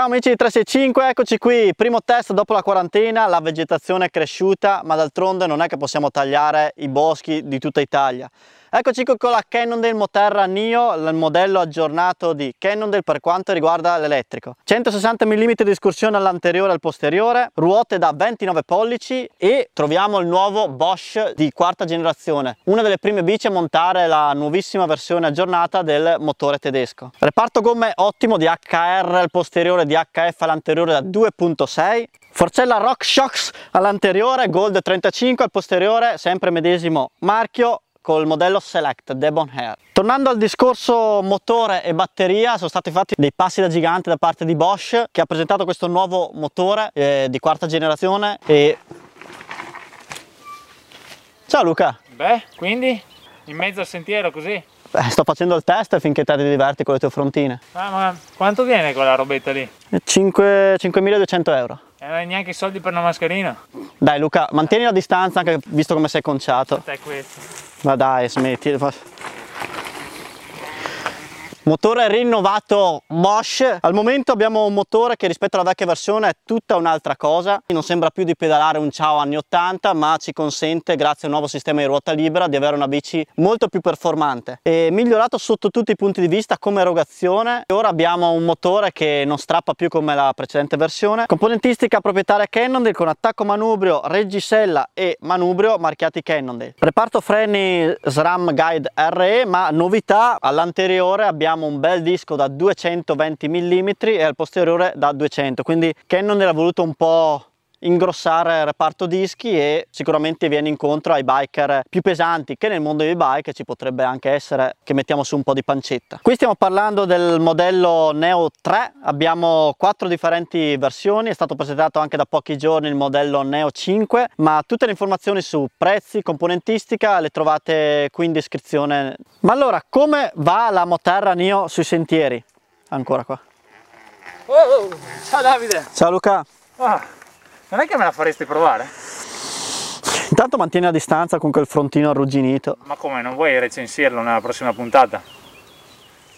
Ciao amici di 365, eccoci qui, primo test dopo la quarantena, la vegetazione è cresciuta, ma d'altronde non è che possiamo tagliare i boschi di tutta Italia. Eccoci qui con la Cannondale Moterra Nio, il modello aggiornato di Cannondale per quanto riguarda l'elettrico. 160 mm di escursione all'anteriore e al posteriore, ruote da 29 pollici e troviamo il nuovo Bosch di quarta generazione, una delle prime bici a montare la nuovissima versione aggiornata del motore tedesco. Reparto gomme ottimo di HR al posteriore, di HF all'anteriore da 2.6, Forcella RockShox all'anteriore, Gold 35 al posteriore, sempre medesimo marchio, col modello Select Devon Hair. Tornando al discorso motore e batteria, sono stati fatti dei passi da gigante da parte di Bosch che ha presentato questo nuovo motore eh, di quarta generazione e... Ciao Luca! Beh, quindi in mezzo al sentiero così? Beh, sto facendo il test finché te ti diverti con le tue frontine. Ah, ma quanto viene quella robetta lì? 5.200 euro. E non hai neanche i soldi per una mascherina? Dai Luca, mantieni la distanza anche visto come sei conciato. Te questo. Ma dai, smetti. Motore rinnovato Bosch. Al momento abbiamo un motore che rispetto alla vecchia versione è tutta un'altra cosa. Non sembra più di pedalare un ciao anni 80, ma ci consente, grazie a un nuovo sistema di ruota libera, di avere una bici molto più performante. E migliorato sotto tutti i punti di vista come erogazione. Ora abbiamo un motore che non strappa più come la precedente versione. Componentistica proprietaria Cannondale con attacco manubrio, reggisella e manubrio marchiati Cannondale. Reparto freni SRAM Guide RE, ma novità all'anteriore abbiamo abbiamo un bel disco da 220 mm e al posteriore da 200 quindi Canon era voluto un po' ingrossare il reparto dischi e sicuramente viene incontro ai biker più pesanti che nel mondo dei bike ci potrebbe anche essere che mettiamo su un po' di pancetta. Qui stiamo parlando del modello Neo 3, abbiamo quattro differenti versioni, è stato presentato anche da pochi giorni il modello Neo 5, ma tutte le informazioni su prezzi, componentistica le trovate qui in descrizione. Ma allora, come va la Moterra Neo sui sentieri? Ancora qua. Oh, oh. ciao Davide! Ciao Luca! Oh. Non è che me la faresti provare? Intanto mantieni la distanza con quel frontino arrugginito. Ma come, non vuoi recensirlo nella prossima puntata?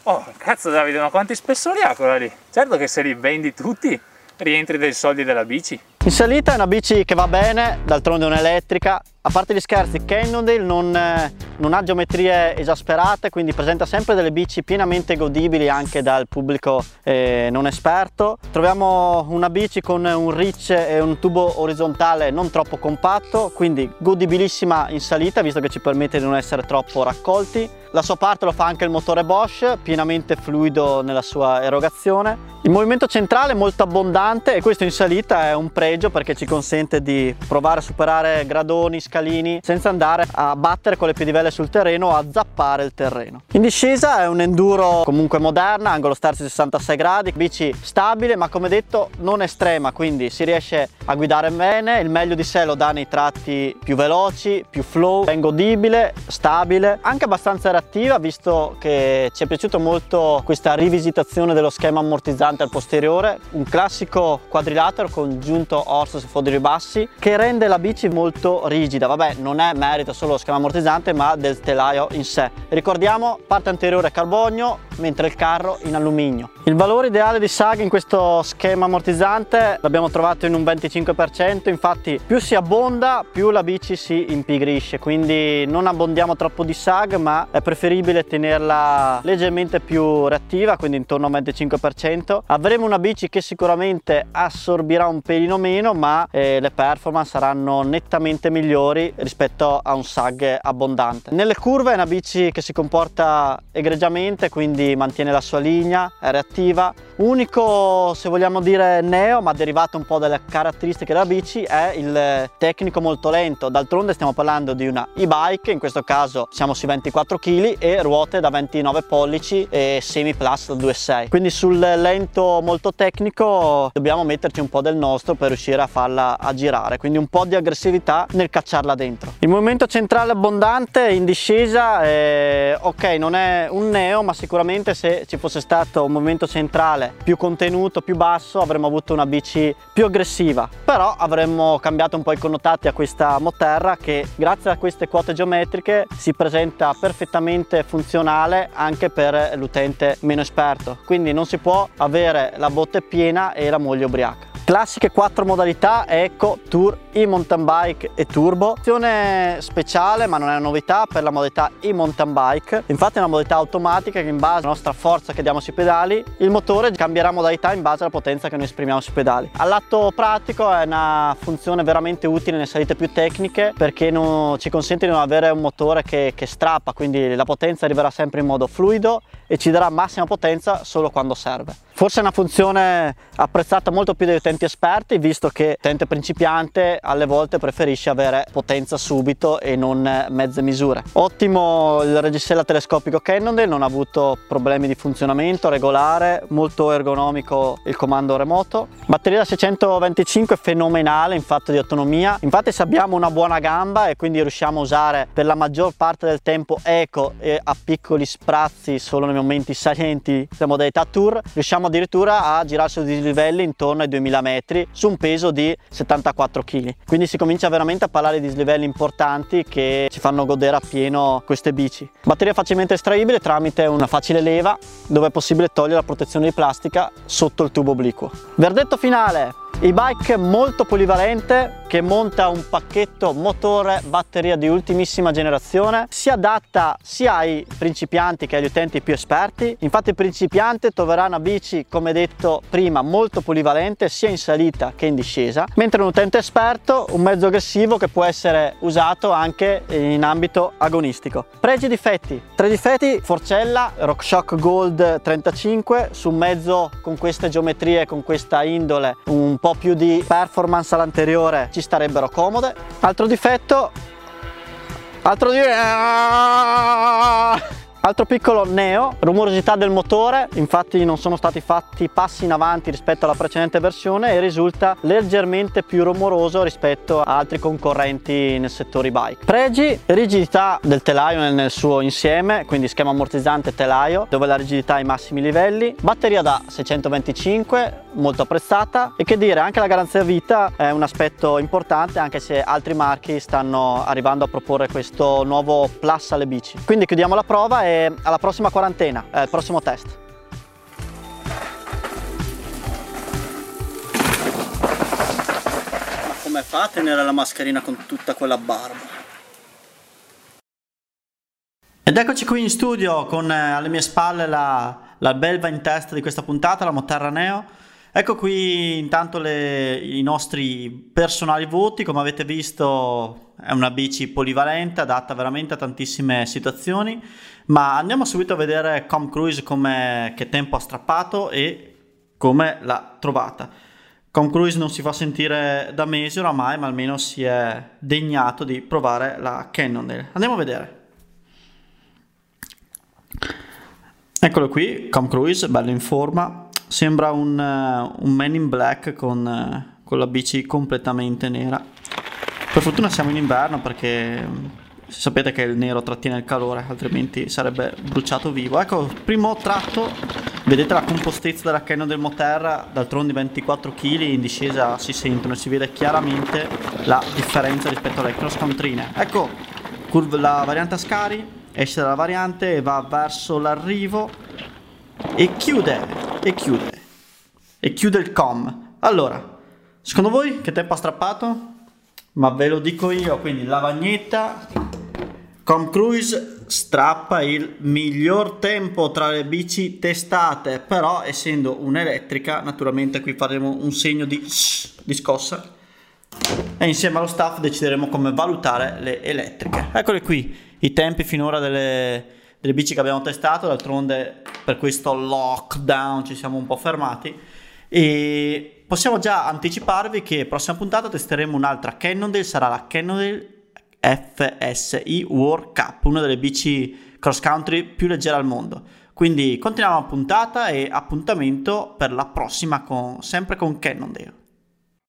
Oh, cazzo Davide, ma quanti spessori ha quella lì? Certo che se li vendi tutti, rientri dei soldi della bici. In salita è una bici che va bene, d'altronde è un'elettrica, a parte gli scherzi, Cannondale non, eh, non, ha geometrie esasperate, quindi presenta sempre delle bici pienamente godibili anche dal pubblico eh, non esperto. Troviamo una bici con un reach e un tubo orizzontale non troppo compatto, quindi godibilissima in salita, visto che ci permette di non essere troppo raccolti. La sua parte lo fa anche il motore Bosch, pienamente fluido nella sua erogazione. Il movimento centrale è molto abbondante e questo in salita è un pregio perché ci consente di provare a superare gradoni, scalini senza andare a battere con le piedivelle sul terreno o a zappare il terreno. In discesa è un enduro comunque moderna, angolo sterzo 66 gradi, bici stabile ma come detto non estrema, quindi si riesce a guidare bene, il meglio di sé lo dà nei tratti più veloci, più flow, ben godibile, stabile, anche abbastanza reattiva visto che ci è piaciuto molto questa rivisitazione dello schema ammortizzante al posteriore, un classico quadrilatero con giunto orso su foderi bassi che rende la bici molto rigida guida vabbè non è merito solo lo schema ammortizzante ma del telaio in sé. Ricordiamo parte anteriore carbonio mentre il carro in alluminio il valore ideale di SAG in questo schema ammortizzante l'abbiamo trovato in un 25% infatti più si abbonda più la bici si impigrisce quindi non abbondiamo troppo di SAG ma è preferibile tenerla leggermente più reattiva quindi intorno al 25% avremo una bici che sicuramente assorbirà un pelino meno ma eh, le performance saranno nettamente migliori rispetto a un sag abbondante. Nelle curve è una bici che si comporta egregiamente, quindi mantiene la sua linea, è reattiva. Unico, se vogliamo dire neo, ma derivato un po' dalle caratteristiche della bici, è il tecnico molto lento. D'altronde stiamo parlando di una e-bike, in questo caso siamo sui 24 kg e ruote da 29 pollici e semi plus da 2.6. Quindi sul lento molto tecnico dobbiamo metterci un po' del nostro per riuscire a farla a girare, quindi un po' di aggressività nel cacciare portarla dentro. Il movimento centrale abbondante in discesa, eh, ok non è un neo ma sicuramente probabilmente se ci fosse stato un movimento centrale più contenuto, più basso, avremmo avuto una bici più aggressiva. Però avremmo cambiato un po' i connotati a questa Moterra che grazie a queste quote geometriche si presenta perfettamente funzionale anche per l'utente meno esperto. Quindi non si può avere la botte piena e la moglie ubriaca. Classiche quattro modalità Eco, Tour, e-mountain bike e turbo. Opzione speciale ma non è una novità per la modalità e-mountain bike. Infatti è una modalità automatica che in base alla nostra forza che diamo sui pedali il motore cambierà modalità in base alla potenza che noi esprimiamo sui pedali. All'atto pratico è una funzione veramente utile nelle salite più tecniche perché non, ci consente di non avere un motore che, che strappa quindi la potenza arriverà sempre in modo fluido e ci darà massima potenza solo quando serve. Forse è una funzione apprezzata molto più dagli utenti esperti visto che l'utente principiante alle volte preferisce avere potenza subito e non mezze misure. Ottimo il reggisella telescopico Cannondale, non ha avuto problemi di funzionamento regolare, molto ergonomico il comando remoto. Batteria da 625 fenomenale in fatto di autonomia, infatti se abbiamo una buona gamba e quindi riusciamo a usare per la maggior parte del tempo eco e a piccoli sprazzi solo nei momenti salienti la modalità tour, riusciamo addirittura a girare su dislivelli intorno ai 2000 metri su un peso di 74 kg. Quindi si comincia veramente a parlare di dislivelli importanti che ci fanno godere appieno queste bici. Batteria facilmente estraibile tramite una facile leva dove è possibile togliere la protezione di plastica sotto il tubo obliquo. Verdetto finale, e-bike molto polivalente che monta un pacchetto motore batteria di ultimissima generazione. Si adatta sia ai principianti che agli utenti più esperti. Infatti il principiante troverà una bici come detto prima molto polivalente sia in salita che in discesa. Mentre un utente esperto un mezzo aggressivo che può essere usato anche in ambito agonistico. Pregi e difetti. Tre difetti forcella RockShox Gold 35 su un mezzo con queste geometrie con questa indole un po' più di performance all'anteriore ci starebbero comode. Altro difetto, altro di... Altro piccolo neo, rumorosità del motore, infatti non sono stati fatti passi in avanti rispetto alla precedente versione e risulta leggermente più rumoroso rispetto a altri concorrenti nel settore bike. Pregi, rigidità del telaio nel suo insieme, quindi schema ammortizzante telaio, dove la rigidità è ai massimi livelli, batteria da 625, molto apprezzata e che dire anche la garanzia vita è un aspetto importante anche se altri marchi stanno arrivando a proporre questo nuovo plus alle bici. Quindi chiudiamo la prova e alla prossima quarantena, eh, al prossimo test. Ma come fa a tenere la mascherina con tutta quella barba? Ed eccoci qui in studio con eh, alle mie spalle la, la belva in testa di questa puntata, la Moterra Neo. Ecco qui intanto le, i nostri personali voti, come avete visto è una bici polivalente, adatta veramente a tantissime situazioni, ma andiamo subito a vedere Com Cruise come, che tempo ha strappato e come l'ha trovata. Com Cruise non si fa sentire da mesi oramai, ma almeno si è degnato di provare la Cannondale. Andiamo a vedere. Eccolo qui, Com Cruise, bello in forma, Sembra un, uh, un man in black con, uh, con la bici completamente nera. Per fortuna siamo in inverno perché mm, sapete che il nero trattiene il calore, altrimenti sarebbe bruciato vivo. Ecco, primo tratto, vedete la compostezza della Canon del Moterra, d'altronde 24 kg, in discesa si sentono e si vede chiaramente la differenza rispetto alle cross countryne. Ecco, la variante Ascari esce dalla variante e va verso l'arrivo e chiude e chiude. E chiude il com. Allora, secondo voi che tempo ha strappato? Ma ve lo dico io, quindi lavagnetta, Com Cruise strappa il miglior tempo tra le bici testate, però essendo un'elettrica, naturalmente qui faremo un segno di, di scossa e insieme allo staff decideremo come valutare le elettriche. Eccole qui i tempi finora delle, delle bici che abbiamo testato, d'altronde per questo lockdown ci siamo un po' fermati e possiamo già anticiparvi che prossima puntata testeremo un'altra Cannondale, sarà la Cannondale FSI World Cup, una delle bici cross country più leggere al mondo. Quindi continuiamo la puntata e appuntamento per la prossima con, sempre con Cannondale.